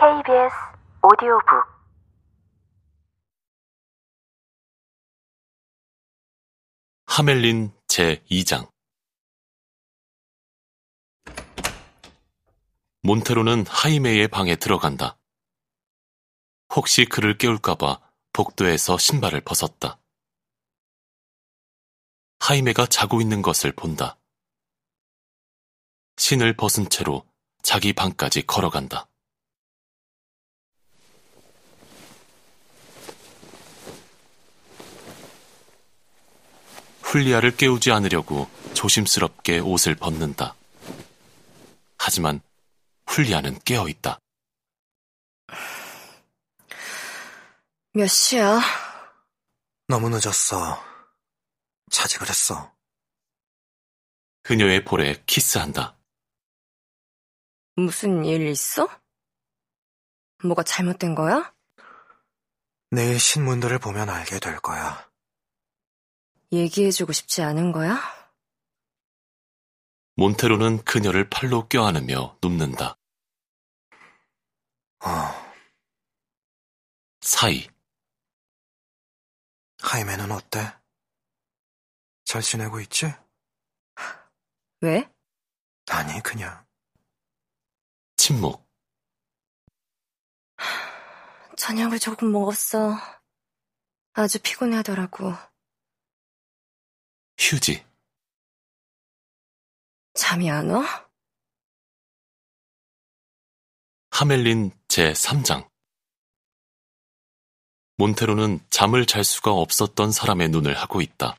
KBS 오디오북 하멜린 제2장 몬테로는 하이메의 방에 들어간다. 혹시 그를 깨울까봐 복도에서 신발을 벗었다. 하이메가 자고 있는 것을 본다. 신을 벗은 채로 자기 방까지 걸어간다. 훌리아를 깨우지 않으려고 조심스럽게 옷을 벗는다. 하지만 훌리아는 깨어 있다. 몇 시야? 너무 늦었어. 자직을 했어. 그녀의 볼에 키스한다. 무슨 일 있어? 뭐가 잘못된 거야? 내일 신문들을 보면 알게 될 거야. 얘기해주고 싶지 않은 거야? 몬테로는 그녀를 팔로 껴안으며 눕는다. 어, 사이, 하이메는 어때? 잘 지내고 있지? 왜? 아니, 그냥. 침묵, 저녁을 조금 먹었어. 아주 피곤하더라고. 휴지, 잠이 안 와? 하멜린 제3장 몬테로는 잠을 잘 수가 없었던 사람의 눈을 하고 있다.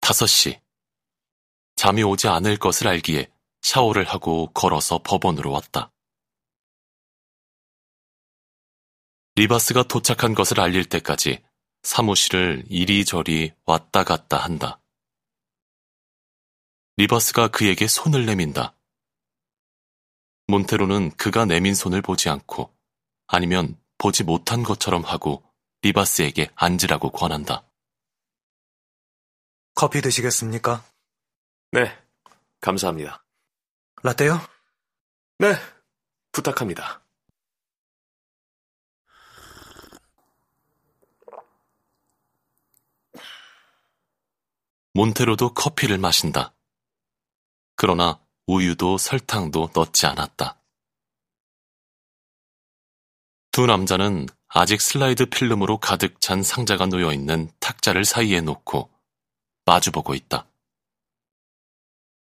5시. 잠이 오지 않을 것을 알기에 샤워를 하고 걸어서 법원으로 왔다. 리바스가 도착한 것을 알릴 때까지 사무실을 이리저리 왔다 갔다 한다. 리바스가 그에게 손을 내민다. 몬테로는 그가 내민 손을 보지 않고 아니면 보지 못한 것처럼 하고 리바스에게 앉으라고 권한다. 커피 드시겠습니까? 네, 감사합니다. 라떼요? 네, 부탁합니다. 몬테로도 커피를 마신다. 그러나 우유도 설탕도 넣지 않았다. 두 남자는 아직 슬라이드 필름으로 가득 찬 상자가 놓여 있는 탁자를 사이에 놓고 마주보고 있다.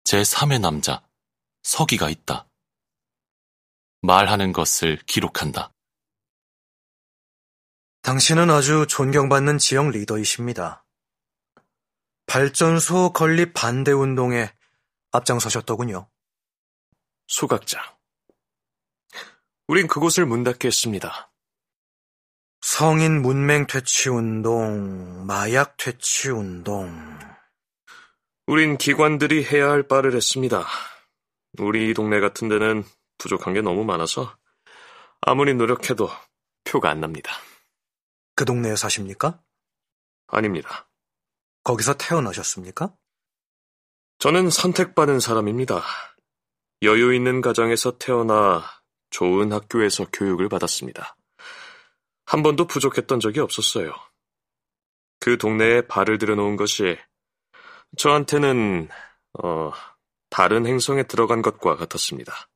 제 3의 남자, 서기가 있다. 말하는 것을 기록한다. 당신은 아주 존경받는 지역 리더이십니다. 발전소 건립 반대 운동에 앞장서셨더군요. 소각장. 우린 그곳을 문 닫게 했습니다. 성인 문맹 퇴치 운동, 마약 퇴치 운동. 우린 기관들이 해야 할 바를 했습니다. 우리 이 동네 같은 데는 부족한 게 너무 많아서 아무리 노력해도 표가 안 납니다. 그 동네에 사십니까? 아닙니다. 거기서 태어나셨습니까? 저는 선택받은 사람입니다. 여유 있는 가정에서 태어나 좋은 학교에서 교육을 받았습니다. 한 번도 부족했던 적이 없었어요. 그 동네에 발을 들여놓은 것이 저한테는 어, 다른 행성에 들어간 것과 같았습니다.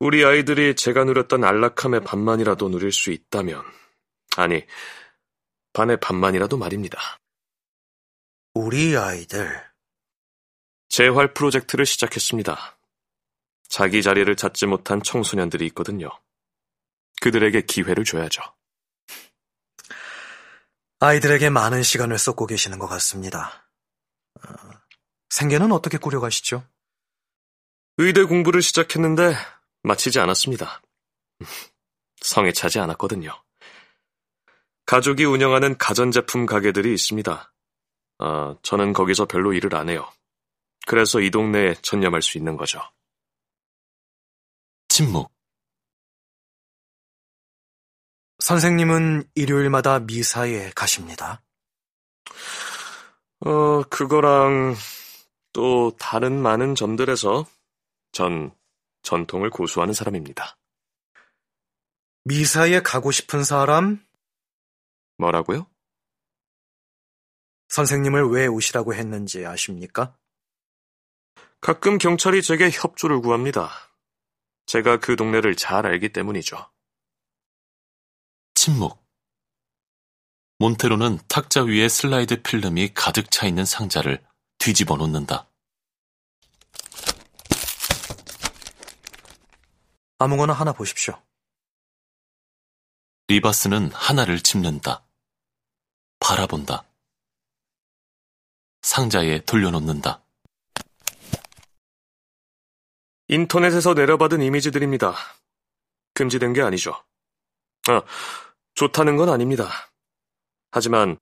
우리 아이들이 제가 누렸던 안락함의 반만이라도 누릴 수 있다면, 아니, 반의 반만이라도 말입니다. 우리 아이들. 재활 프로젝트를 시작했습니다. 자기 자리를 찾지 못한 청소년들이 있거든요. 그들에게 기회를 줘야죠. 아이들에게 많은 시간을 쏟고 계시는 것 같습니다. 어, 생계는 어떻게 꾸려가시죠? 의대 공부를 시작했는데 마치지 않았습니다. 성에 차지 않았거든요. 가족이 운영하는 가전제품 가게들이 있습니다. 아, 저는 거기서 별로 일을 안 해요. 그래서 이 동네에 전념할 수 있는 거죠. 침묵, 선생님은 일요일마다 미사에 가십니다. 어, 그거랑 또 다른 많은 점들에서 전 전통을 고수하는 사람입니다. 미사에 가고 싶은 사람? 뭐라고요? 선생님을 왜 오시라고 했는지 아십니까? 가끔 경찰이 제게 협조를 구합니다. 제가 그 동네를 잘 알기 때문이죠. 침묵. 몬테로는 탁자 위에 슬라이드 필름이 가득 차 있는 상자를 뒤집어 놓는다. 아무거나 하나 보십시오. 리바스는 하나를 집는다. 바라본다. 상자에 돌려놓는다. 인터넷에서 내려받은 이미지들입니다. 금지된 게 아니죠. 아, 좋다는 건 아닙니다. 하지만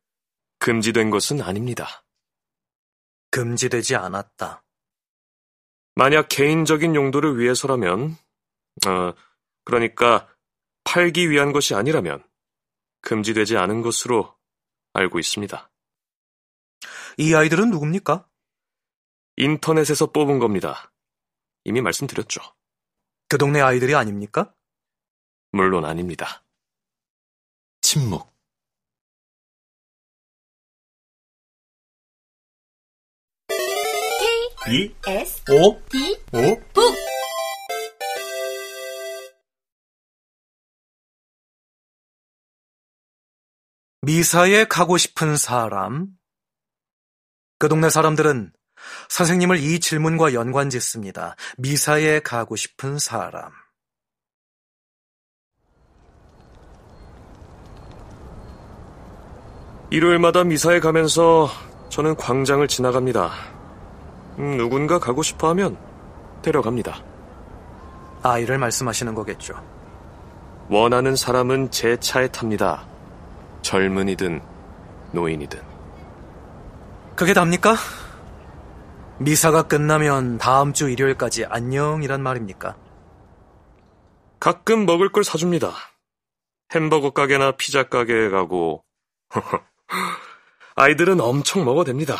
금지된 것은 아닙니다. 금지되지 않았다. 만약 개인적인 용도를 위해서라면, 어, 그러니까 팔기 위한 것이 아니라면 금지되지 않은 것으로 알고 있습니다. 이 아이들은 누굽니까? 인터넷에서 뽑은 겁니다. 이미 말씀드렸죠. 그 동네 아이들이 아닙니까? 물론 아닙니다. 침묵. B S O D O 북 미사에 가고 싶은 사람? 그 동네 사람들은 선생님을 이 질문과 연관 짓습니다. 미사에 가고 싶은 사람. 일요일마다 미사에 가면서 저는 광장을 지나갑니다. 음, 누군가 가고 싶어 하면 데려갑니다. 아이를 말씀하시는 거겠죠. 원하는 사람은 제 차에 탑니다. 젊은이든 노인이든. 그게 답니까? 미사가 끝나면 다음 주 일요일까지 안녕이란 말입니까? 가끔 먹을 걸 사줍니다. 햄버거 가게나 피자 가게에 가고. 아이들은 엄청 먹어댑니다.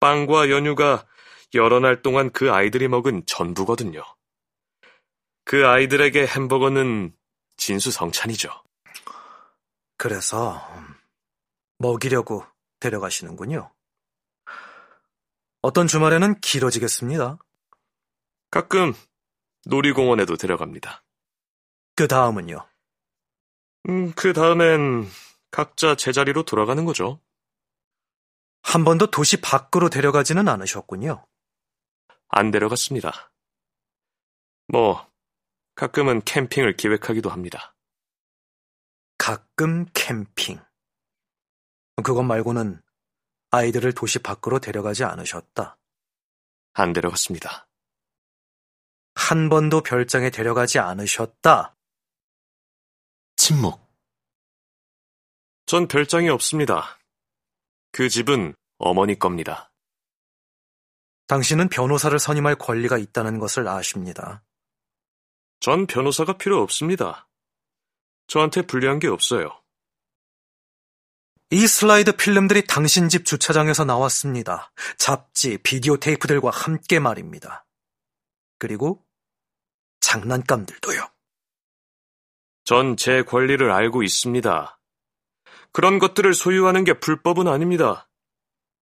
빵과 연유가 여러 날 동안 그 아이들이 먹은 전부거든요. 그 아이들에게 햄버거는 진수성찬이죠. 그래서 먹이려고 데려가시는군요. 어떤 주말에는 길어지겠습니다. 가끔 놀이공원에도 데려갑니다. 그 다음은요. 음, 그 다음엔 각자 제자리로 돌아가는 거죠. 한 번도 도시 밖으로 데려가지는 않으셨군요. 안 데려갔습니다. 뭐, 가끔은 캠핑을 기획하기도 합니다. 가끔 캠핑. 그것 말고는 아이들을 도시 밖으로 데려가지 않으셨다. 안 데려갔습니다. 한 번도 별장에 데려가지 않으셨다. 침묵. 전 별장이 없습니다. 그 집은 어머니 겁니다. 당신은 변호사를 선임할 권리가 있다는 것을 아십니다. 전 변호사가 필요 없습니다. 저한테 불리한 게 없어요. 이 슬라이드 필름들이 당신 집 주차장에서 나왔습니다. 잡지, 비디오 테이프들과 함께 말입니다. 그리고 장난감들도요. 전 제 권리를 알고 있습니다. 그런 것들을 소유하는 게 불법은 아닙니다.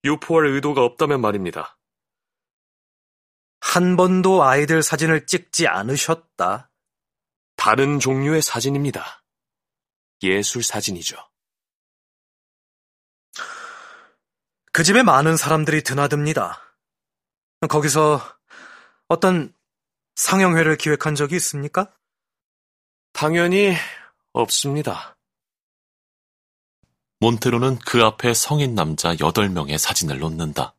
유포할 의도가 없다면 말입니다. 한 번도 아이들 사진을 찍지 않으셨다. 다른 종류의 사진입니다. 예술 사진이죠. 그 집에 많은 사람들이 드나듭니다. 거기서 어떤 상영회를 기획한 적이 있습니까? 당연히 없습니다. 몬테로는 그 앞에 성인 남자 8명의 사진을 놓는다.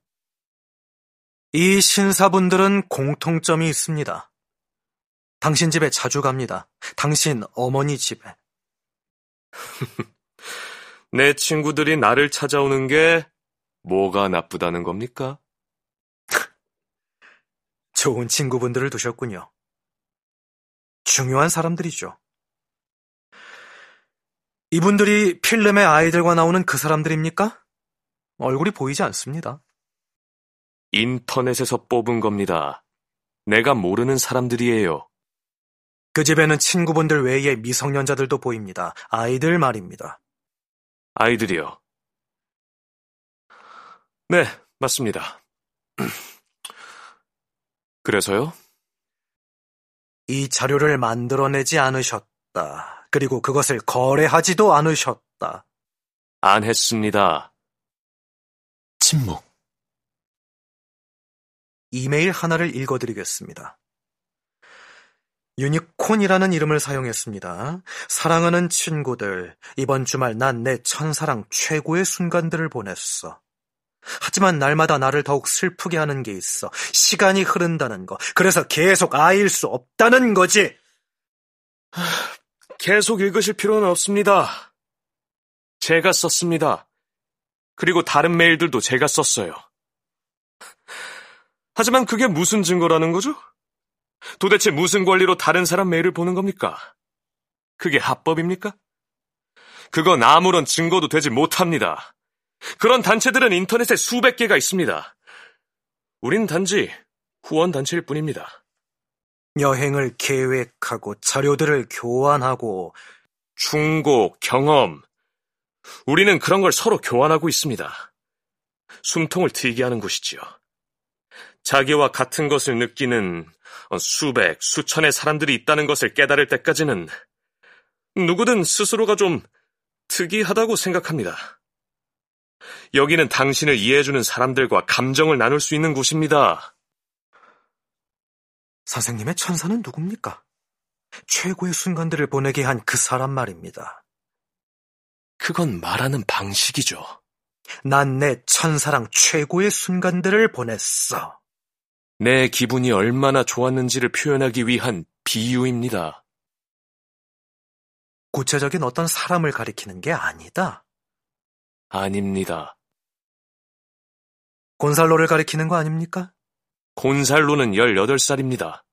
이 신사분들은 공통점이 있습니다. 당신 집에 자주 갑니다. 당신 어머니 집에. 내 친구들이 나를 찾아오는 게 뭐가 나쁘다는 겁니까? 좋은 친구분들을 두셨군요. 중요한 사람들이죠. 이분들이 필름의 아이들과 나오는 그 사람들입니까? 얼굴이 보이지 않습니다. 인터넷에서 뽑은 겁니다. 내가 모르는 사람들이에요. 그 집에는 친구분들 외에 미성년자들도 보입니다. 아이들 말입니다. 아이들이요. 네, 맞습니다. 그래서요? 이 자료를 만들어내지 않으셨다. 그리고 그것을 거래하지도 않으셨다. 안 했습니다. 침묵. 이메일 하나를 읽어드리겠습니다. 유니콘이라는 이름을 사용했습니다. 사랑하는 친구들, 이번 주말 난 내 천사랑 최고의 순간들을 보냈어. 하지만 날마다 나를 더욱 슬프게 하는 게 있어. 시간이 흐른다는 거. 그래서 계속 아일 수 없다는 거지. 계속 읽으실 필요는 없습니다. 제가 썼습니다. 그리고 다른 메일들도 제가 썼어요. 하지만 그게 무슨 증거라는 거죠? 도대체 무슨 권리로 다른 사람 메일을 보는 겁니까? 그게 합법입니까? 그건 아무런 증거도 되지 못합니다. 그런 단체들은 인터넷에 수백 개가 있습니다. 우린 단지 후원단체일 뿐입니다. 여행을 계획하고 자료들을 교환하고 충고, 경험. 우리는 그런 걸 서로 교환하고 있습니다. 숨통을 트이게 하는 곳이지요. 자기와 같은 것을 느끼는 수백, 수천의 사람들이 있다는 것을 깨달을 때까지는 누구든 스스로가 좀 특이하다고 생각합니다. 여기는 당신을 이해해주는 사람들과 감정을 나눌 수 있는 곳입니다. 선생님의 천사는 누굽니까? 최고의 순간들을 보내게 한 그 사람 말입니다. 그건 말하는 방식이죠. 난 내 천사랑 최고의 순간들을 보냈어. 내 기분이 얼마나 좋았는지를 표현하기 위한 비유입니다. 구체적인 어떤 사람을 가리키는 게 아니다. 아닙니다. 곤살로를 가리키는 거 아닙니까? 곤살로는 18살입니다.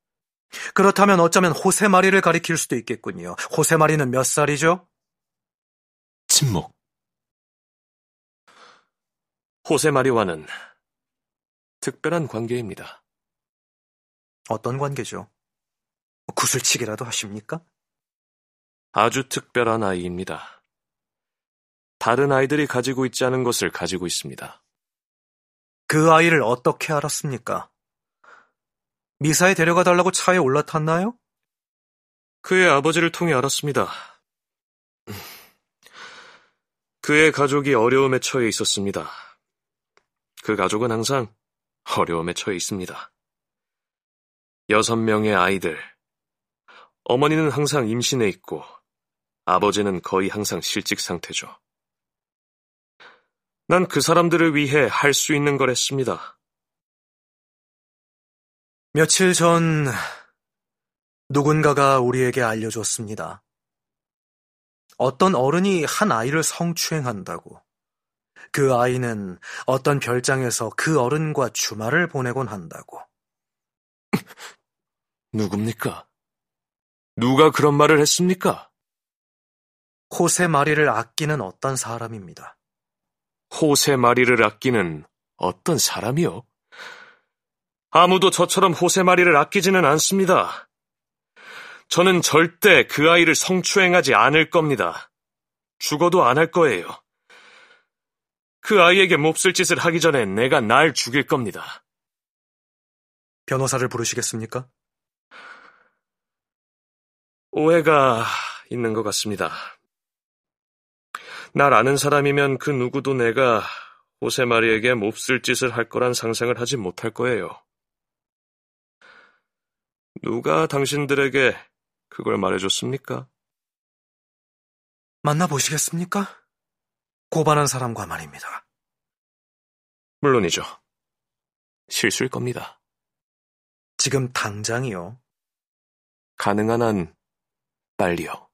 그렇다면 어쩌면 호세마리를 가리킬 수도 있겠군요. 호세마리는 몇 살이죠? 침묵. 호세마리와는 특별한 관계입니다. 어떤 관계죠? 구슬치기라도 하십니까? 아주 특별한 아이입니다. 다른 아이들이 가지고 있지 않은 것을 가지고 있습니다. 그 아이를 어떻게 알았습니까? 미사에 데려가 달라고 차에 올라탔나요? 그의 아버지를 통해 알았습니다. 그의 가족이 어려움에 처해 있었습니다. 그 가족은 항상 어려움에 처해 있습니다. 여섯 명의 아이들. 어머니는 항상 임신해 있고, 아버지는 거의 항상 실직 상태죠. 난 그 사람들을 위해 할 수 있는 걸 했습니다. 며칠 전 누군가가 우리에게 알려줬습니다. 어떤 어른이 한 아이를 성추행한다고. 그 아이는 어떤 별장에서 그 어른과 주말을 보내곤 한다고. 누굽니까? 누가 그런 말을 했습니까? 호세 마리를 아끼는 어떤 사람입니다. 호세 마리를 아끼는 어떤 사람이요? 아무도 저처럼 호세 마리를 아끼지는 않습니다. 저는 절대 그 아이를 성추행하지 않을 겁니다. 죽어도 안 할 거예요. 그 아이에게 몹쓸 짓을 하기 전에 내가 날 죽일 겁니다. 변호사를 부르시겠습니까? 오해가 있는 것 같습니다. 날 아는 사람이면 그 누구도 내가 호세마리에게 몹쓸 짓을 할 거란 상상을 하지 못할 거예요. 누가 당신들에게 그걸 말해줬습니까? 만나보시겠습니까? 고반한 사람과 말입니다. 물론이죠. 실수일 겁니다. 지금 당장이요. 가능한 한 빨리요.